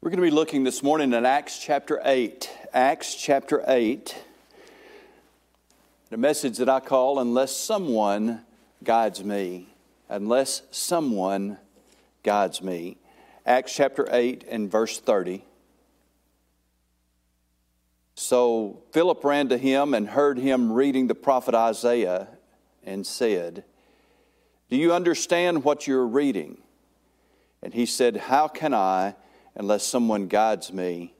We're going to be looking this morning at Acts chapter 8. Acts chapter 8. The message that I call Unless Someone Guides Me. Unless Someone Guides Me. Acts chapter 8 and verse 30. So Philip ran to him and heard him reading the prophet Isaiah and said, Do you understand what you're reading? And he said, How can I? Unless someone guides me.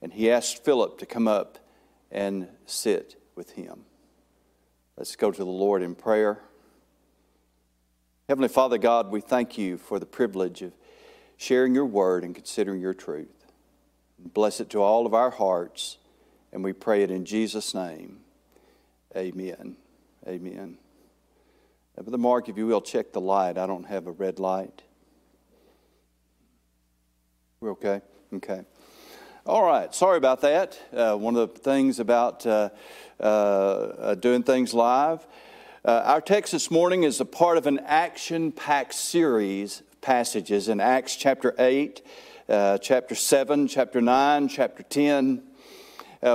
And he asked Philip to come up and sit with him. Let's go to the Lord in prayer. Heavenly Father God, we thank you for the privilege of sharing your word and considering your truth. Bless it to all of our hearts, and we pray it in Jesus' name. Amen. Amen. Brother Mark, if you will, check the light. I don't have a red light. We're okay? Okay. All right. Sorry about that. Uh, one of the things about uh, uh, uh doing things live. Uh, our text this morning is a part of an action packed series of passages in Acts chapter 8, uh, chapter 7, chapter 9, chapter 10.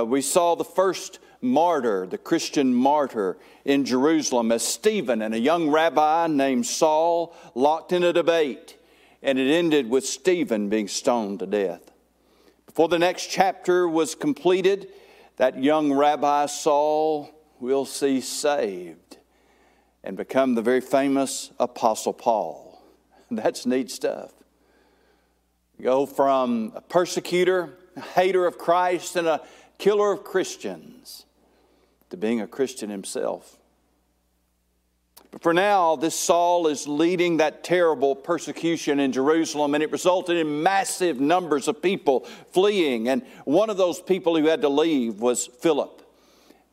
we saw the first martyr, the Christian martyr in Jerusalem, as Stephen and a young rabbi named Saul locked in a debate and it ended with Stephen being stoned to death. Before the next chapter was completed, that young Rabbi Saul will see saved and become the very famous Apostle Paul. That's neat stuff. Go from a persecutor, a hater of Christ, and a killer of Christians to being a Christian himself. For now, this Saul is leading that terrible persecution in Jerusalem, and it resulted in massive numbers of people fleeing. And one of those people who had to leave was Philip.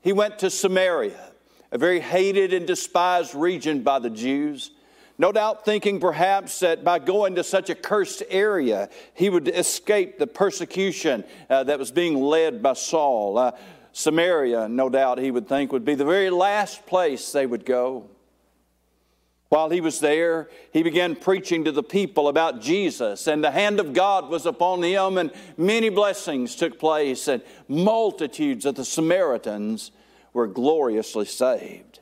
He went to Samaria, a very hated and despised region by the Jews. No doubt thinking perhaps that by going to such a cursed area, he would escape the persecution uh, that was being led by Saul. Uh, Samaria, no doubt he would think, would be the very last place they would go. While he was there, he began preaching to the people about Jesus, and the hand of God was upon him, and many blessings took place, and multitudes of the Samaritans were gloriously saved.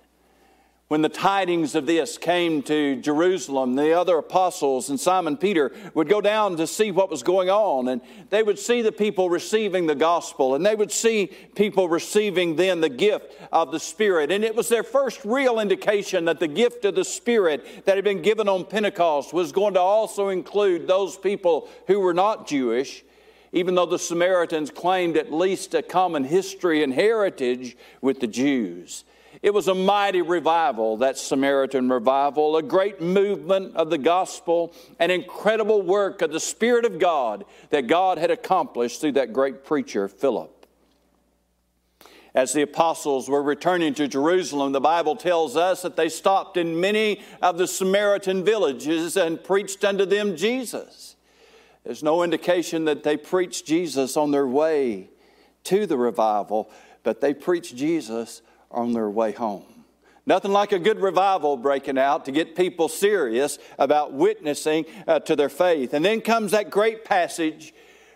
When the tidings of this came to Jerusalem, the other apostles and Simon Peter would go down to see what was going on, and they would see the people receiving the gospel, and they would see people receiving then the gift of the Spirit. And it was their first real indication that the gift of the Spirit that had been given on Pentecost was going to also include those people who were not Jewish even though the Samaritans claimed at least a common history and heritage with the Jews. It was a mighty revival, that Samaritan revival, a great movement of the gospel, an incredible work of the Spirit of God that God had accomplished through that great preacher, Philip. As the apostles were returning to Jerusalem, the Bible tells us that they stopped in many of the Samaritan villages and preached unto them Jesus. There's no indication that they preached Jesus on their way to the revival, but they preached Jesus on their way home. Nothing like a good revival breaking out to get people serious about witnessing uh, to their faith. And then comes that great passage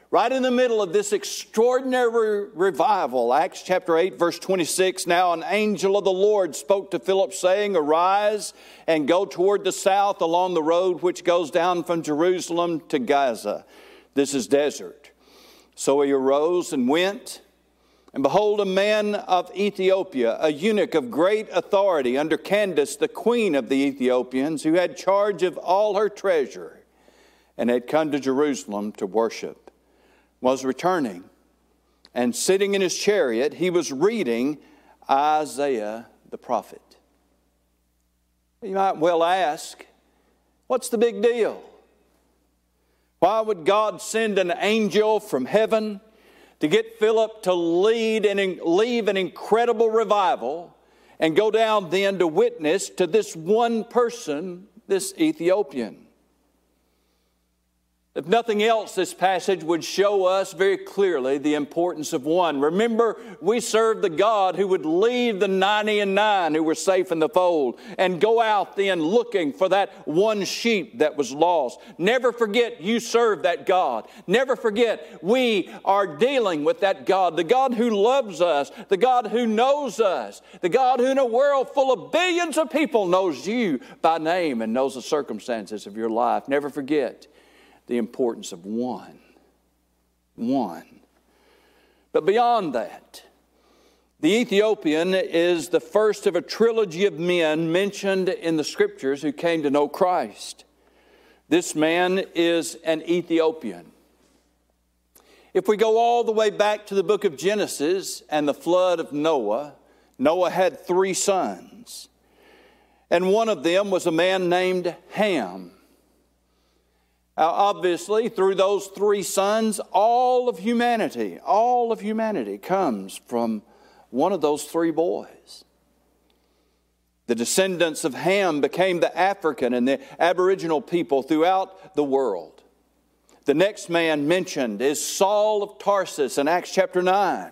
right in the middle of this extraordinary revival. Acts chapter 8, verse 26. Now an angel of the Lord spoke to Philip, saying, Arise and go toward the south along the road which goes down from Jerusalem to Gaza. This is desert. So he arose and went. And behold, a man of Ethiopia, a eunuch of great authority under Candace, the queen of the Ethiopians, who had charge of all her treasure and had come to Jerusalem to worship, was returning. And sitting in his chariot, he was reading Isaiah the prophet. You might well ask, what's the big deal? Why would God send an angel from heaven? To get Philip to lead and leave an incredible revival and go down then to witness to this one person, this Ethiopian. If nothing else, this passage would show us very clearly the importance of one. Remember, we serve the God who would leave the 90 and 9 who were safe in the fold and go out then looking for that one sheep that was lost. Never forget you serve that God. Never forget we are dealing with that God, the God who loves us, the God who knows us, the God who in a world full of billions of people knows you by name and knows the circumstances of your life. Never forget the importance of one. One. But beyond that, the Ethiopian is the first of a trilogy of men mentioned in the scriptures who came to know Christ. This man is an Ethiopian. If we go all the way back to the book of Genesis and the flood of Noah, Noah had three sons. And one of them was a man named Ham. Uh, obviously, through those three sons, all of humanity, all of humanity comes from one of those three boys. The descendants of Ham became the African and the Aboriginal people throughout the world. The next man mentioned is Saul of Tarsus in Acts chapter 9.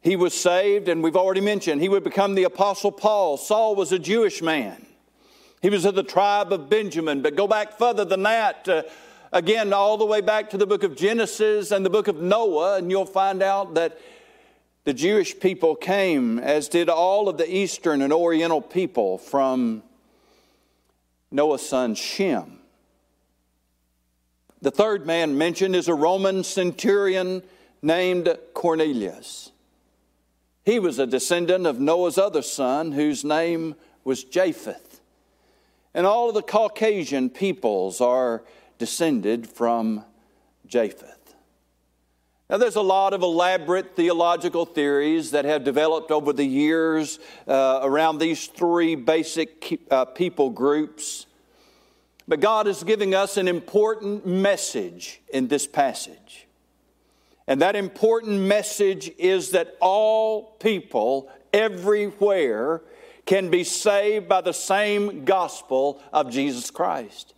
He was saved, and we've already mentioned he would become the Apostle Paul. Saul was a Jewish man. He was of the tribe of Benjamin. But go back further than that, uh, again, all the way back to the book of Genesis and the book of Noah, and you'll find out that the Jewish people came, as did all of the Eastern and Oriental people, from Noah's son Shem. The third man mentioned is a Roman centurion named Cornelius. He was a descendant of Noah's other son, whose name was Japheth. And all of the Caucasian peoples are descended from Japheth. Now, there's a lot of elaborate theological theories that have developed over the years uh, around these three basic uh, people groups. But God is giving us an important message in this passage. And that important message is that all people everywhere can be saved by the same gospel of Jesus Christ.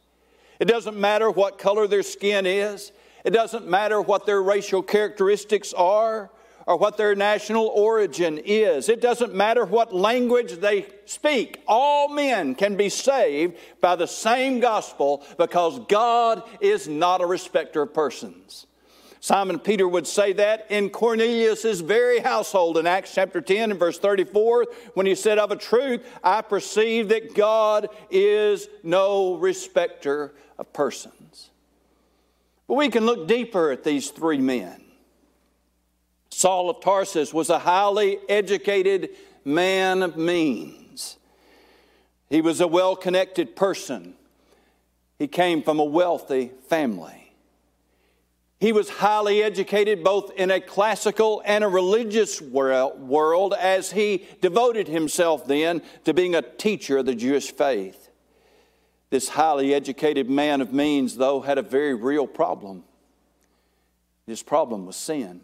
It doesn't matter what color their skin is, it doesn't matter what their racial characteristics are or what their national origin is. It doesn't matter what language they speak. All men can be saved by the same gospel because God is not a respecter of persons. Simon Peter would say that in Cornelius' very household in Acts chapter 10 and verse 34 when he said, Of a truth, I perceive that God is no respecter of persons. But we can look deeper at these three men. Saul of Tarsus was a highly educated man of means. He was a well connected person. He came from a wealthy family. He was highly educated both in a classical and a religious world as he devoted himself then to being a teacher of the Jewish faith. This highly educated man of means, though, had a very real problem. His problem was sin.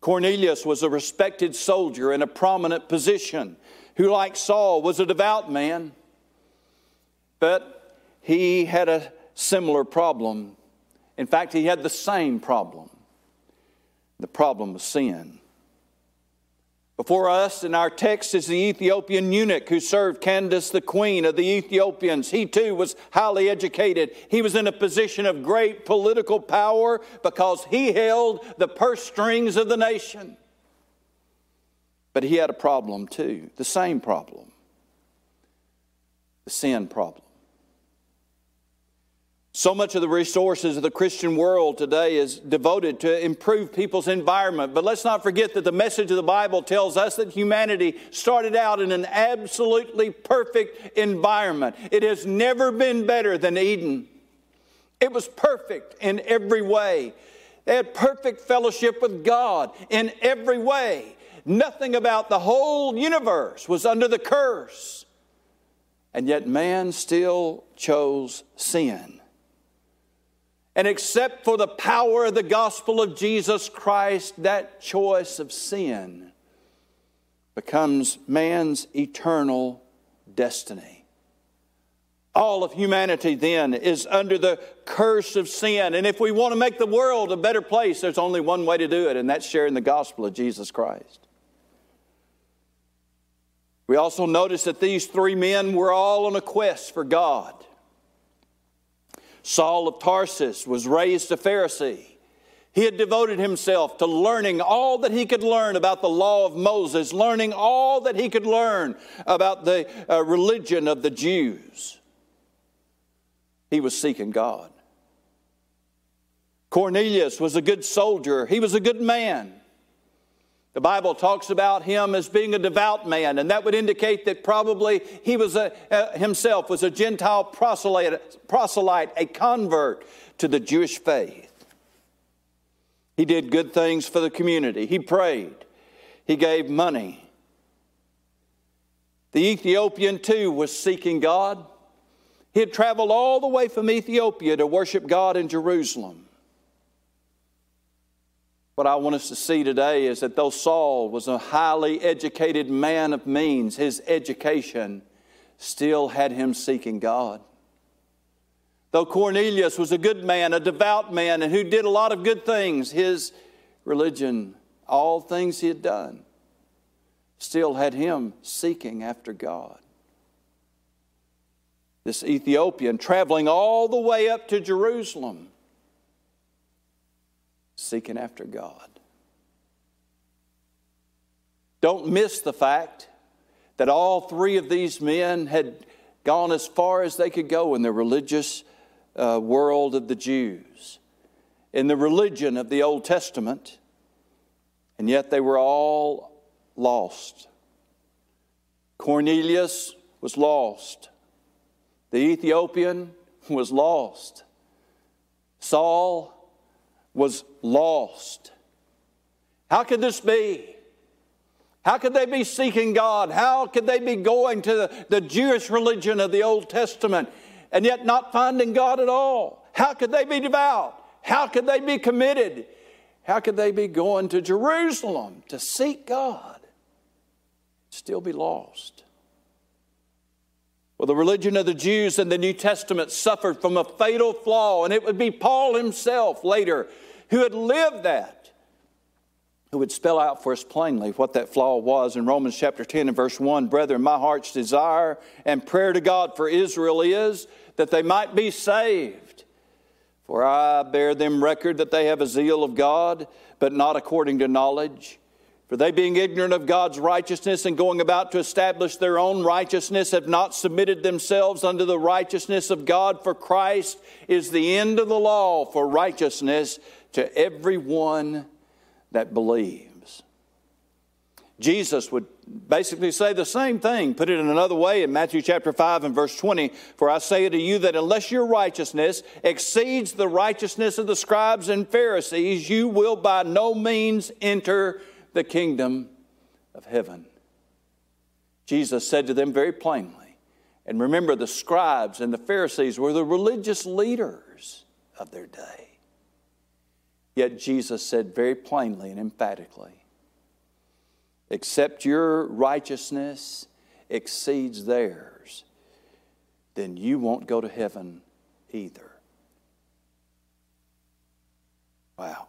Cornelius was a respected soldier in a prominent position who, like Saul, was a devout man, but he had a similar problem in fact, he had the same problem the problem of sin. Before us in our text is the Ethiopian eunuch who served Candace, the queen of the Ethiopians. He too was highly educated. He was in a position of great political power because he held the purse strings of the nation. But he had a problem too, the same problem the sin problem. So much of the resources of the Christian world today is devoted to improve people's environment. But let's not forget that the message of the Bible tells us that humanity started out in an absolutely perfect environment. It has never been better than Eden. It was perfect in every way. They had perfect fellowship with God in every way. Nothing about the whole universe was under the curse. And yet man still chose sin. And except for the power of the gospel of Jesus Christ, that choice of sin becomes man's eternal destiny. All of humanity then is under the curse of sin. And if we want to make the world a better place, there's only one way to do it, and that's sharing the gospel of Jesus Christ. We also notice that these three men were all on a quest for God. Saul of Tarsus was raised a Pharisee. He had devoted himself to learning all that he could learn about the law of Moses, learning all that he could learn about the uh, religion of the Jews. He was seeking God. Cornelius was a good soldier, he was a good man. The Bible talks about him as being a devout man, and that would indicate that probably he was a, uh, himself was a Gentile proselyte, proselyte, a convert to the Jewish faith. He did good things for the community. He prayed. He gave money. The Ethiopian, too, was seeking God. He had traveled all the way from Ethiopia to worship God in Jerusalem. What I want us to see today is that though Saul was a highly educated man of means, his education still had him seeking God. Though Cornelius was a good man, a devout man, and who did a lot of good things, his religion, all things he had done, still had him seeking after God. This Ethiopian traveling all the way up to Jerusalem, seeking after God. Don't miss the fact that all three of these men had gone as far as they could go in the religious uh, world of the Jews, in the religion of the Old Testament, and yet they were all lost. Cornelius was lost. The Ethiopian was lost. Saul was lost. How could this be? How could they be seeking God? How could they be going to the, Jewish religion of the Old Testament and yet not finding God at all? How could they be devout? How could they be committed? How could they be going to Jerusalem to seek God? Still be lost. Well, the religion of the Jews in the New Testament suffered from a fatal flaw, and it would be Paul himself later who had lived that, who would spell out for us plainly what that flaw was in Romans chapter 10 and verse 1. Brethren, my heart's desire and prayer to God for Israel is that they might be saved. For I bear them record that they have a zeal of God, but not according to knowledge. For they, being ignorant of God's righteousness and going about to establish their own righteousness, have not submitted themselves unto the righteousness of God. For Christ is the end of the law for righteousness to everyone that believes. Jesus would basically say the same thing, put it in another way in Matthew chapter 5 and verse 20. For I say to you that unless your righteousness exceeds the righteousness of the scribes and Pharisees, you will by no means enter the kingdom of heaven. Jesus said to them very plainly, and remember, the scribes and the Pharisees were the religious leaders of their day. Yet Jesus said very plainly and emphatically, except your righteousness exceeds theirs, then you won't go to heaven either. Wow.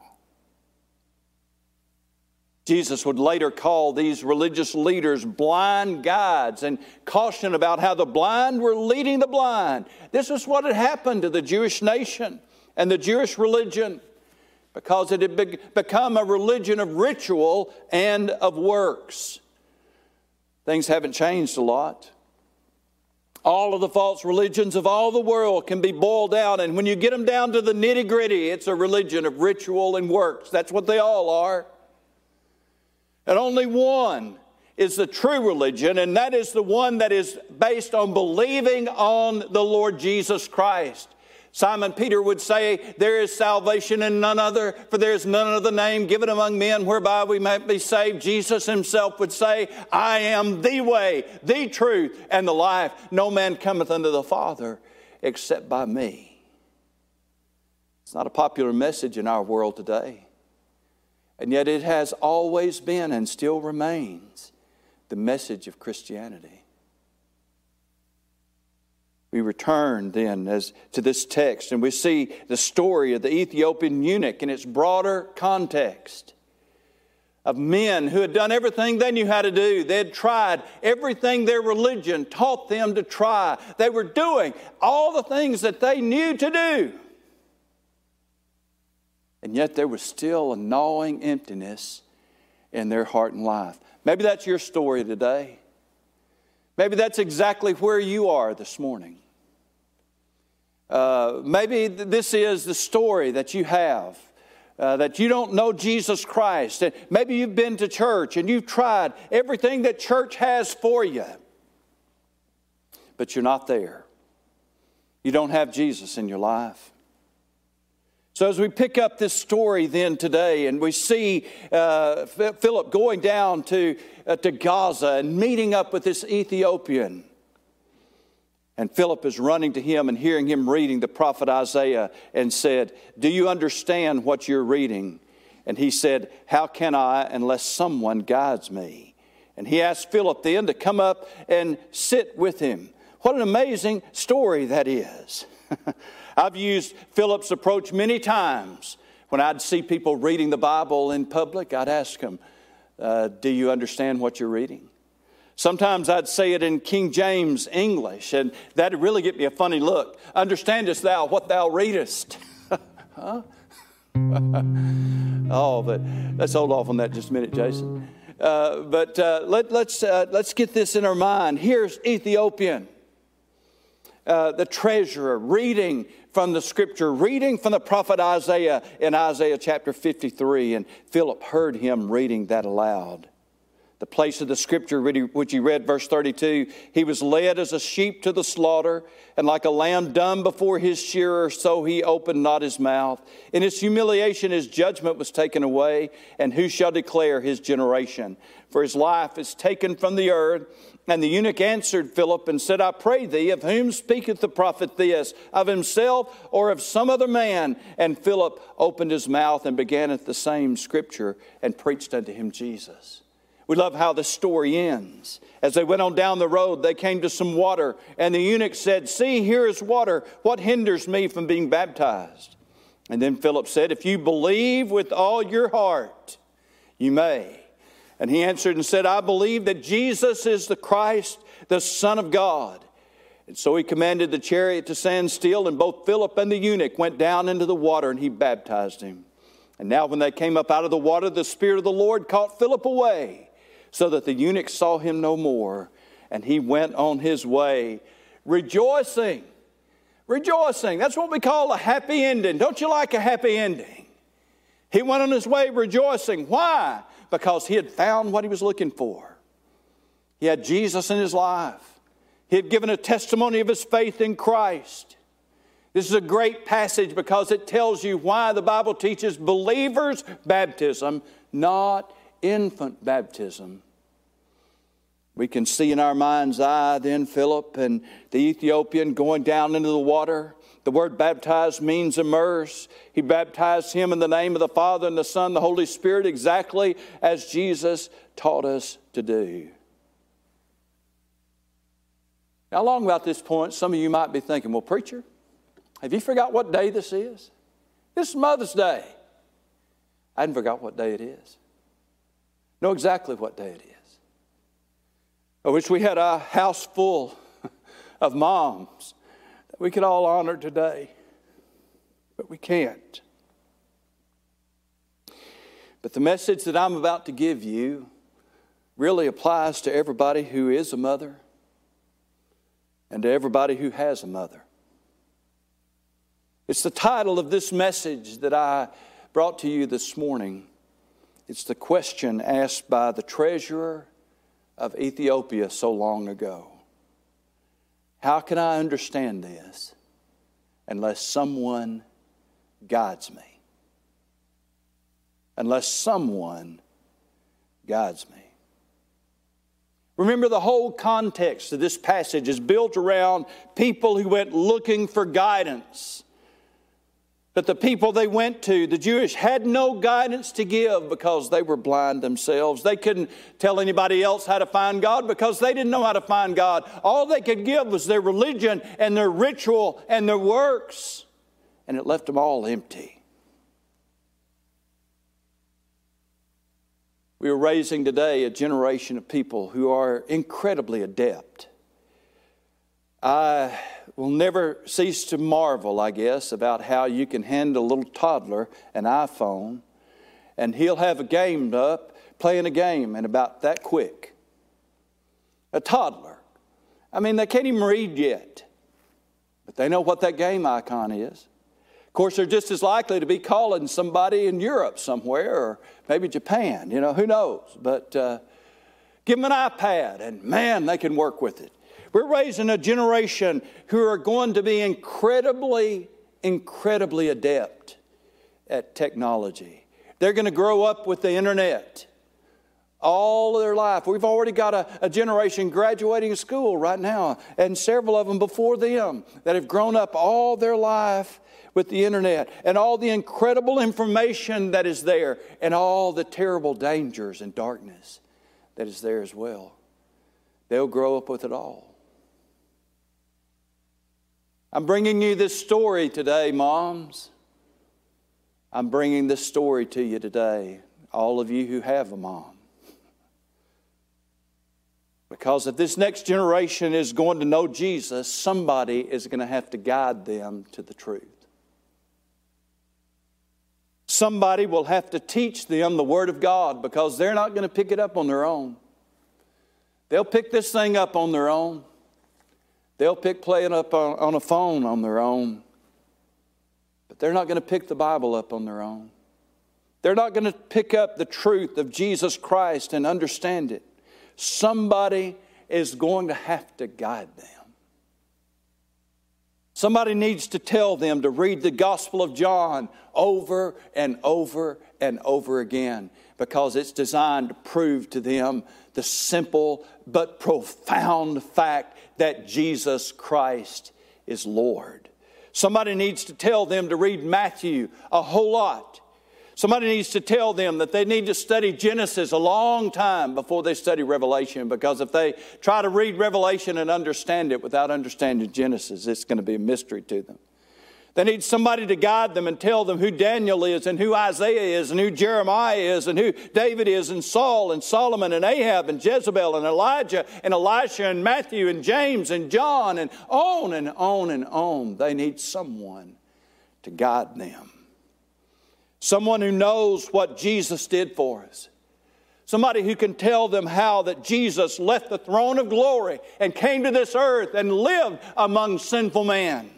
Jesus would later call these religious leaders blind guides and caution about how the blind were leading the blind. This is what had happened to the Jewish nation and the Jewish religion because it had become a religion of ritual and of works. Things haven't changed a lot. All of the false religions of all the world can be boiled down, and when you get them down to the nitty gritty, it's a religion of ritual and works. That's what they all are. And only one is the true religion, and that is the one that is based on believing on the Lord Jesus Christ. Simon Peter would say, There is salvation in none other, for there is none other name given among men whereby we might be saved. Jesus himself would say, I am the way, the truth, and the life. No man cometh unto the Father except by me. It's not a popular message in our world today. And yet it has always been and still remains the message of Christianity. We return then as to this text and we see the story of the Ethiopian eunuch in its broader context of men who had done everything they knew how to do. They had tried everything their religion taught them to try. They were doing all the things that they knew to do. And yet there was still a gnawing emptiness in their heart and life. Maybe that's your story today. Maybe that's exactly where you are this morning. Uh, maybe this is the story that you have. Uh, that you don't know Jesus Christ. And maybe you've been to church and you've tried everything that church has for you, but you're not there. You don't have Jesus in your life. So, as we pick up this story then today, and we see uh, Philip going down to, uh, to Gaza and meeting up with this Ethiopian, and Philip is running to him and hearing him reading the prophet Isaiah and said, Do you understand what you're reading? And he said, How can I unless someone guides me? And he asked Philip then to come up and sit with him. What an amazing story that is. I've used Philip's approach many times. When I'd see people reading the Bible in public, I'd ask them, uh, Do you understand what you're reading? Sometimes I'd say it in King James English, and that'd really get me a funny look. Understandest thou what thou readest? huh? oh, but let's hold off on that just a minute, Jason. Uh, but uh, let, let's, uh, let's get this in our mind. Here's Ethiopian, uh, the treasurer, reading from the scripture, reading from the prophet Isaiah in Isaiah chapter 53, and Philip heard him reading that aloud the place of the scripture which he read, verse 32 he was led as a sheep to the slaughter, and like a lamb dumb before his shearer, so he opened not his mouth. In his humiliation, his judgment was taken away, and who shall declare his generation? For his life is taken from the earth. And the eunuch answered Philip and said, I pray thee, of whom speaketh the prophet this? Of himself or of some other man? And Philip opened his mouth and began at the same scripture and preached unto him Jesus. We love how the story ends. As they went on down the road, they came to some water, and the eunuch said, See, here is water. What hinders me from being baptized? And then Philip said, If you believe with all your heart, you may. And he answered and said, I believe that Jesus is the Christ, the Son of God. And so he commanded the chariot to stand still, and both Philip and the eunuch went down into the water, and he baptized him. And now, when they came up out of the water, the Spirit of the Lord caught Philip away so that the eunuch saw him no more, and he went on his way rejoicing. Rejoicing. That's what we call a happy ending. Don't you like a happy ending? He went on his way rejoicing. Why? Because he had found what he was looking for. He had Jesus in his life. He had given a testimony of his faith in Christ. This is a great passage because it tells you why the Bible teaches believers' baptism, not infant baptism. We can see in our mind's eye then Philip and the Ethiopian going down into the water. The word baptize means immerse. He baptized him in the name of the Father and the Son, the Holy Spirit, exactly as Jesus taught us to do. Now, along about this point, some of you might be thinking, well, preacher, have you forgot what day this is? This is Mother's Day. I hadn't forgot what day it is know exactly what day it is. I wish we had a house full of moms we could all honor today, but we can't. But the message that I'm about to give you really applies to everybody who is a mother and to everybody who has a mother. It's the title of this message that I brought to you this morning. It's the question asked by the treasurer of Ethiopia so long ago. How can I understand this unless someone guides me? Unless someone guides me. Remember, the whole context of this passage is built around people who went looking for guidance But the people they went to, the Jewish, had no guidance to give because they were blind themselves. They couldn't tell anybody else how to find God because they didn't know how to find God. All they could give was their religion and their ritual and their works, and it left them all empty. We are raising today a generation of people who are incredibly adept. I will never cease to marvel, I guess, about how you can hand a little toddler an iPhone and he'll have a game up, playing a game, and about that quick. A toddler. I mean, they can't even read yet, but they know what that game icon is. Of course, they're just as likely to be calling somebody in Europe somewhere or maybe Japan, you know, who knows? But uh, give them an iPad and man, they can work with it. We're raising a generation who are going to be incredibly, incredibly adept at technology. They're going to grow up with the internet all of their life. We've already got a, a, generation graduating school right now, and several of them before them that have grown up all their life with the internet and all the incredible information that is there and all the terrible dangers and darkness that is there as well. They'll grow up with it all. I'm bringing you this story today, moms. I'm bringing this story to you today, all of you who have a mom. Because if this next generation is going to know Jesus, somebody is going to have to guide them to the truth. Somebody will have to teach them the Word of God because they're not going to pick it up on their own. They'll pick this thing up on their own. They'll pick playing up on, on a phone on their own. But they're not going to pick the Bible up on their own. They're not going to pick up the truth of Jesus Christ and understand it. Somebody is going to have to guide them. Somebody needs to tell them to read the Gospel of John over and over and over again because it's designed to prove to them the simple but profound fact that Jesus Christ is Lord. Somebody needs to tell them to read Matthew a whole lot Somebody needs to tell them that they need to study Genesis a long time before they study Revelation because if they try to read Revelation and understand it without understanding Genesis, it's going to be a mystery to them. They need somebody to guide them and tell them who Daniel is and who Isaiah is and who Jeremiah is and who David is and Saul and Solomon and Ahab and Jezebel and Elijah and Elisha and Matthew and James and John and on and on and on. They need someone to guide them. Someone who knows what Jesus did for us. Somebody who can tell them how that Jesus left the throne of glory and came to this earth and lived among sinful men.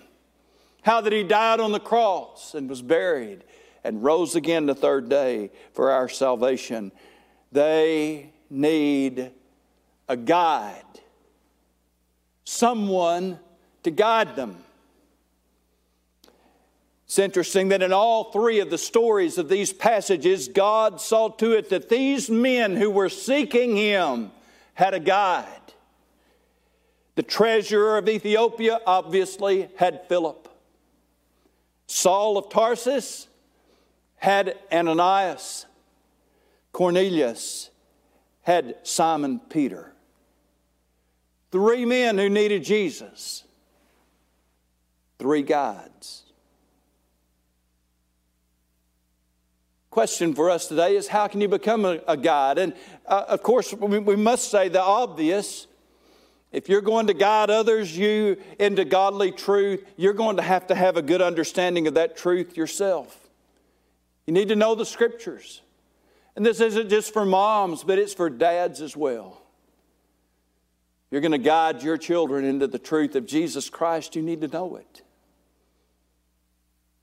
How that he died on the cross and was buried and rose again the third day for our salvation. They need a guide, someone to guide them. It's interesting that in all three of the stories of these passages, God saw to it that these men who were seeking Him had a guide. The treasurer of Ethiopia obviously had Philip. Saul of Tarsus had Ananias. Cornelius had Simon Peter. Three men who needed Jesus, three guides. question for us today is how can you become a, a guide? And uh, of course, we, we must say the obvious. If you're going to guide others you into godly truth, you're going to have to have a good understanding of that truth yourself. You need to know the scriptures. And this isn't just for moms, but it's for dads as well. You're going to guide your children into the truth of Jesus Christ, you need to know it.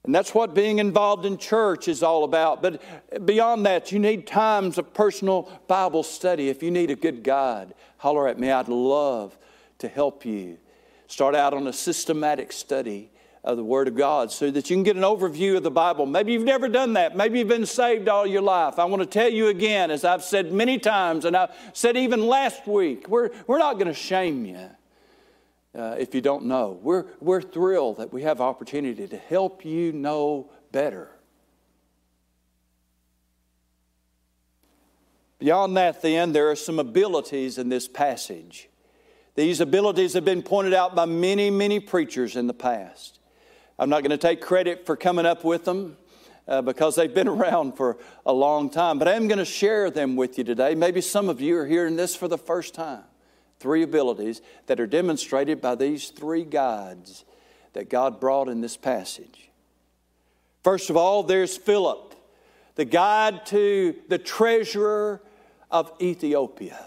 And that's what being involved in church is all about. But beyond that, you need times of personal Bible study. If you need a good guide, holler at me. I'd love to help you. Start out on a systematic study of the Word of God so that you can get an overview of the Bible. Maybe you've never done that. Maybe you've been saved all your life. I want to tell you again, as I've said many times, and I've said even last week, we're, we're not going to shame you uh, if you don't know. We're, we're thrilled that we have opportunity to help you know better. Beyond that, then, there are some abilities in this passage. These abilities have been pointed out by many, many preachers in the past. I'm not going to take credit for coming up with them uh, because they've been around for a long time, but I am going to share them with you today. Maybe some of you are hearing this for the first time. Three abilities that are demonstrated by these three guides that God brought in this passage. First of all, there's Philip, the guide to the treasurer of Ethiopia.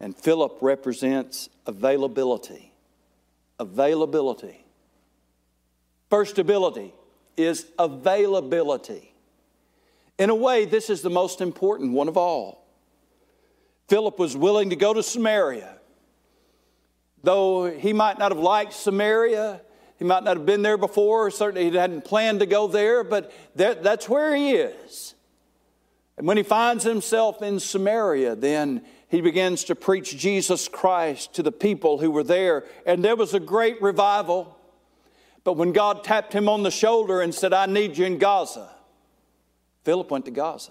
And Philip represents availability. Availability. First ability is availability. In a way, this is the most important one of all. Philip was willing to go to Samaria. Though he might not have liked Samaria, he might not have been there before, certainly he hadn't planned to go there, but that, that's where he is. And when he finds himself in Samaria, then he begins to preach Jesus Christ to the people who were there. And there was a great revival. But when God tapped him on the shoulder and said, I need you in Gaza, Philip went to Gaza.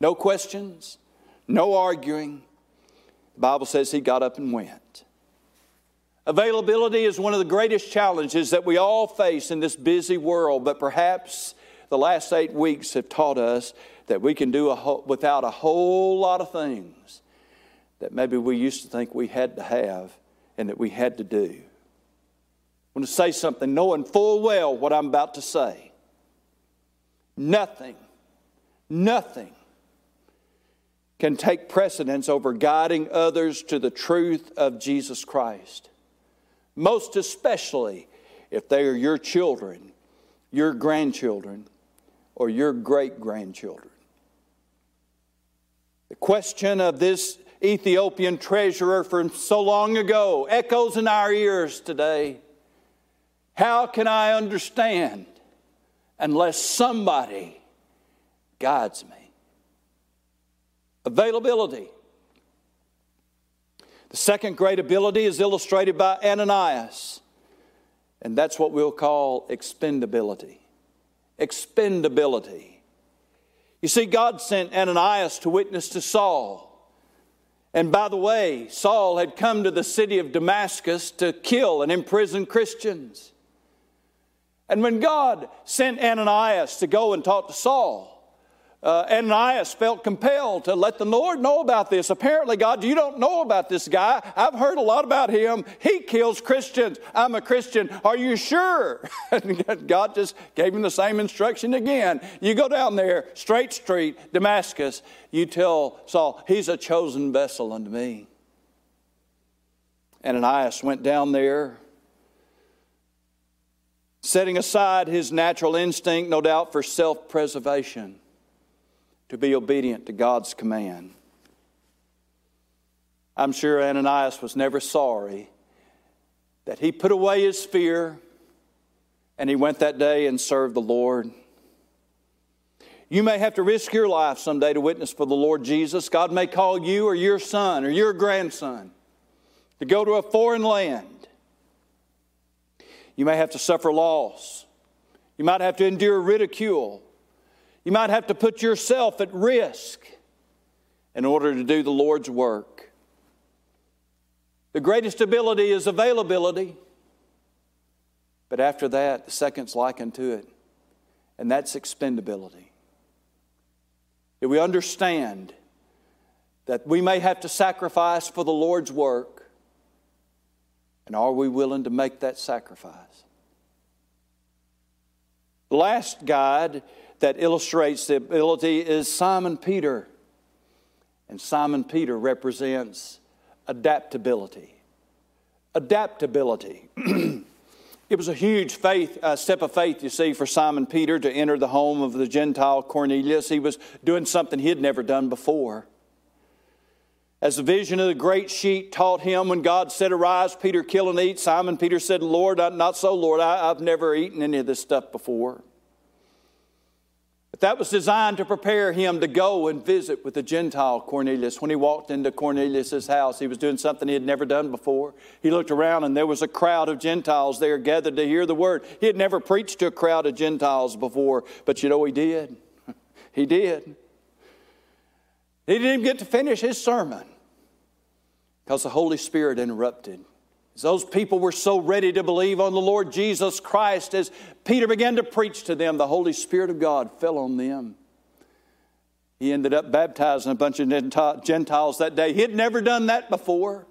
No questions, no arguing. The Bible says he got up and went. Availability is one of the greatest challenges that we all face in this busy world, but perhaps the last eight weeks have taught us that we can do a whole, without a whole lot of things that maybe we used to think we had to have and that we had to do. I want to say something knowing full well what I'm about to say. Nothing, nothing can take precedence over guiding others to the truth of Jesus Christ. Most especially if they are your children, your grandchildren, or your great grandchildren. The question of this Ethiopian treasurer from so long ago echoes in our ears today. How can I understand unless somebody guides me? Availability. The second great ability is illustrated by Ananias, and that's what we'll call expendability. Expendability. You see, God sent Ananias to witness to Saul. And by the way, Saul had come to the city of Damascus to kill and imprison Christians. And when God sent Ananias to go and talk to Saul, uh, Ananias felt compelled to let the Lord know about this. Apparently, God, you don't know about this guy. I've heard a lot about him. He kills Christians. I'm a Christian. Are you sure? God just gave him the same instruction again. You go down there, Straight Street, Damascus. You tell Saul, he's a chosen vessel unto me. Ananias went down there setting aside his natural instinct, no doubt, for self preservation, to be obedient to God's command. I'm sure Ananias was never sorry that he put away his fear and he went that day and served the Lord. You may have to risk your life someday to witness for the Lord Jesus. God may call you or your son or your grandson to go to a foreign land you may have to suffer loss. You might have to endure ridicule. You might have to put yourself at risk in order to do the Lord's work. The greatest ability is availability, but after that, the second's likened to it, and that's expendability. Do we understand that we may have to sacrifice for the Lord's work? And are we willing to make that sacrifice? The last guide that illustrates the ability is Simon Peter. And Simon Peter represents adaptability. Adaptability. it was a huge faith, uh, step of faith, you see, for Simon Peter to enter the home of the Gentile Cornelius. He was doing something he had never done before. As the vision of the great sheet taught him when God said, Arise, Peter, kill and eat, Simon Peter said, Lord, not so, Lord. I, have never eaten any of this stuff before. But that was designed to prepare him to go and visit with the Gentile Cornelius. When he walked into Cornelius' house, he was doing something he had never done before. He looked around and there was a crowd of Gentiles there gathered to hear the word. He had never preached to a crowd of Gentiles before, but you know he did. he did. He didn't even get to finish his sermon because the Holy Spirit interrupted. Those people were so ready to believe on the Lord Jesus Christ, as Peter began to preach to them, the Holy Spirit of God fell on them. He ended up baptizing a bunch of Gentiles that day. He had never done that before.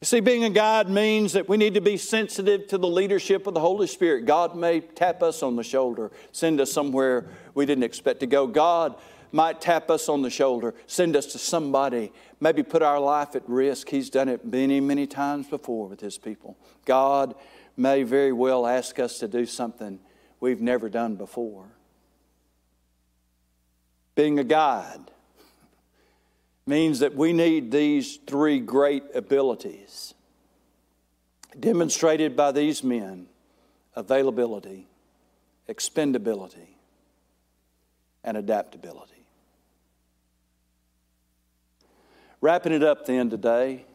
You see, being a guide means that we need to be sensitive to the leadership of the Holy Spirit. God may tap us on the shoulder, send us somewhere we didn't expect to go. God might tap us on the shoulder, send us to somebody, maybe put our life at risk. He's done it many, many times before with His people. God may very well ask us to do something we've never done before. Being a guide means that we need these three great abilities demonstrated by these men availability, expendability, and adaptability. Wrapping it up then today,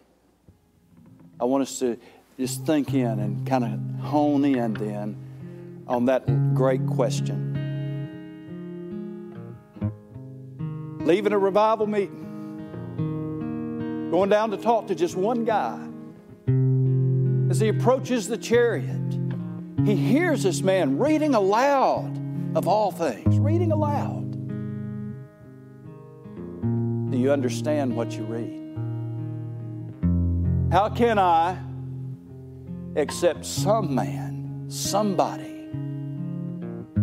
I want us to just think in and kind of hone in then on that great question. Leaving a revival meeting, going down to talk to just one guy. As he approaches the chariot, he hears this man reading aloud, of all things, reading aloud. You understand what you read? How can I accept some man, somebody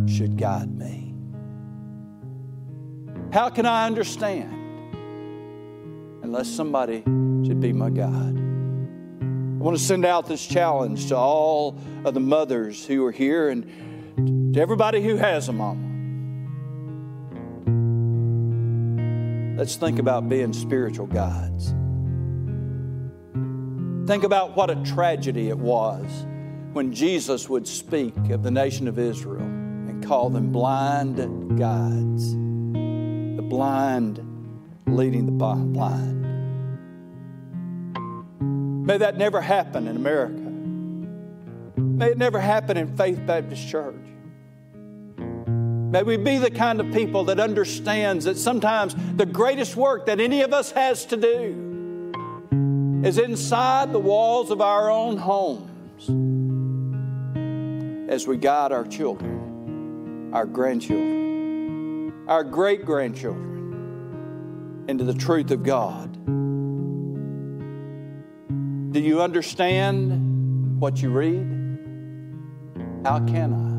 should guide me? How can I understand unless somebody should be my guide? I want to send out this challenge to all of the mothers who are here and to everybody who has a mama. Let's think about being spiritual guides. Think about what a tragedy it was when Jesus would speak of the nation of Israel and call them blind guides. The blind leading the blind. May that never happen in America. May it never happen in Faith Baptist Church. May we be the kind of people that understands that sometimes the greatest work that any of us has to do is inside the walls of our own homes as we guide our children, our grandchildren, our great grandchildren into the truth of God. Do you understand what you read? How can I?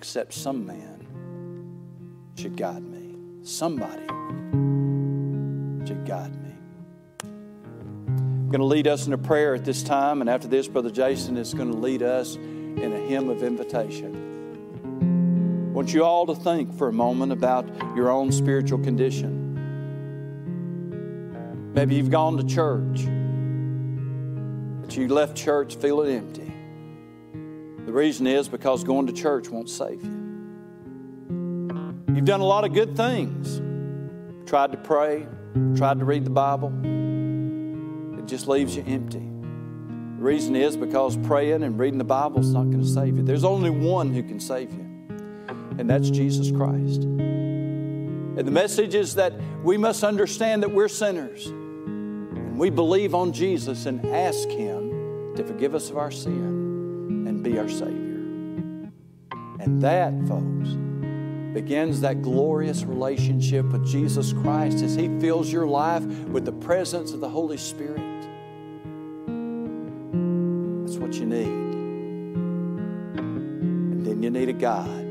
Except some man should guide me. Somebody should guide me. I'm going to lead us in a prayer at this time, and after this, Brother Jason is going to lead us in a hymn of invitation. I want you all to think for a moment about your own spiritual condition. Maybe you've gone to church, but you left church feeling empty. The reason is because going to church won't save you. You've done a lot of good things. Tried to pray, tried to read the Bible. It just leaves you empty. The reason is because praying and reading the Bible is not going to save you. There's only one who can save you, and that's Jesus Christ. And the message is that we must understand that we're sinners. And we believe on Jesus and ask Him to forgive us of our sin be our Savior. And that, folks, begins that glorious relationship with Jesus Christ as He fills your life with the presence of the Holy Spirit. That's what you need. And then you need a God